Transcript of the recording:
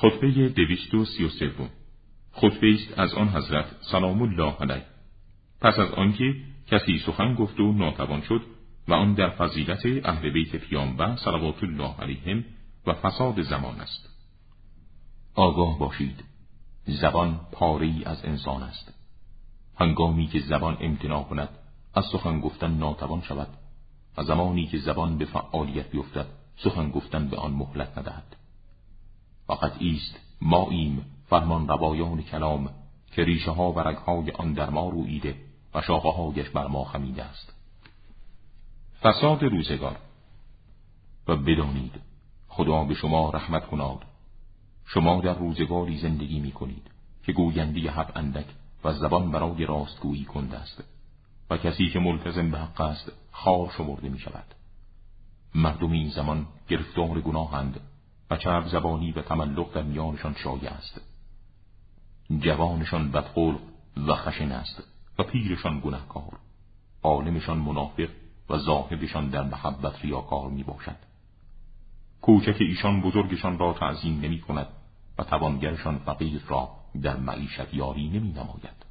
خطبه دویست و سی و سوم. خطبه است از آن حضرت سلام الله علیه. پس از آنکه کسی سخن گفت و ناتوان شد و آن در فضیلت اهل بیت پیامبر صلوات الله علیهم و فساد زمان است. آگاه باشید. زبان پاره از انسان است. هنگامی که زبان امتناع کند از سخن گفتن ناتوان شود و زمانی که زبان به فعالیت بیفتد سخن گفتن به آن مهلت ندهد. فقط ایست ما ایم فرمان روایان کلام که ریشه ها و رگهای آن در ما رویده و شاخه هایش بر ما خمیده است. فساد روزگار. و بدانید خدا به شما رحمت کناد. شما در روزگاری زندگی می کنید که گوینده حق اندک و زبان برای راستگویی کنده است و کسی که ملتزم به حق است خار شمرده می شود مردم این زمان گرفتار گناهند و چرب زبانی و تملق در میانشان شایع است. جوانشان بدخلق و خشن است و پیرشان گنهکار عالمشان منافق و زاهدشان در محبت ریاکار می باشد کوچک ایشان بزرگشان را تعظیم نمی کند و توانگرشان فقیر را در معیشت یاری نمی نماید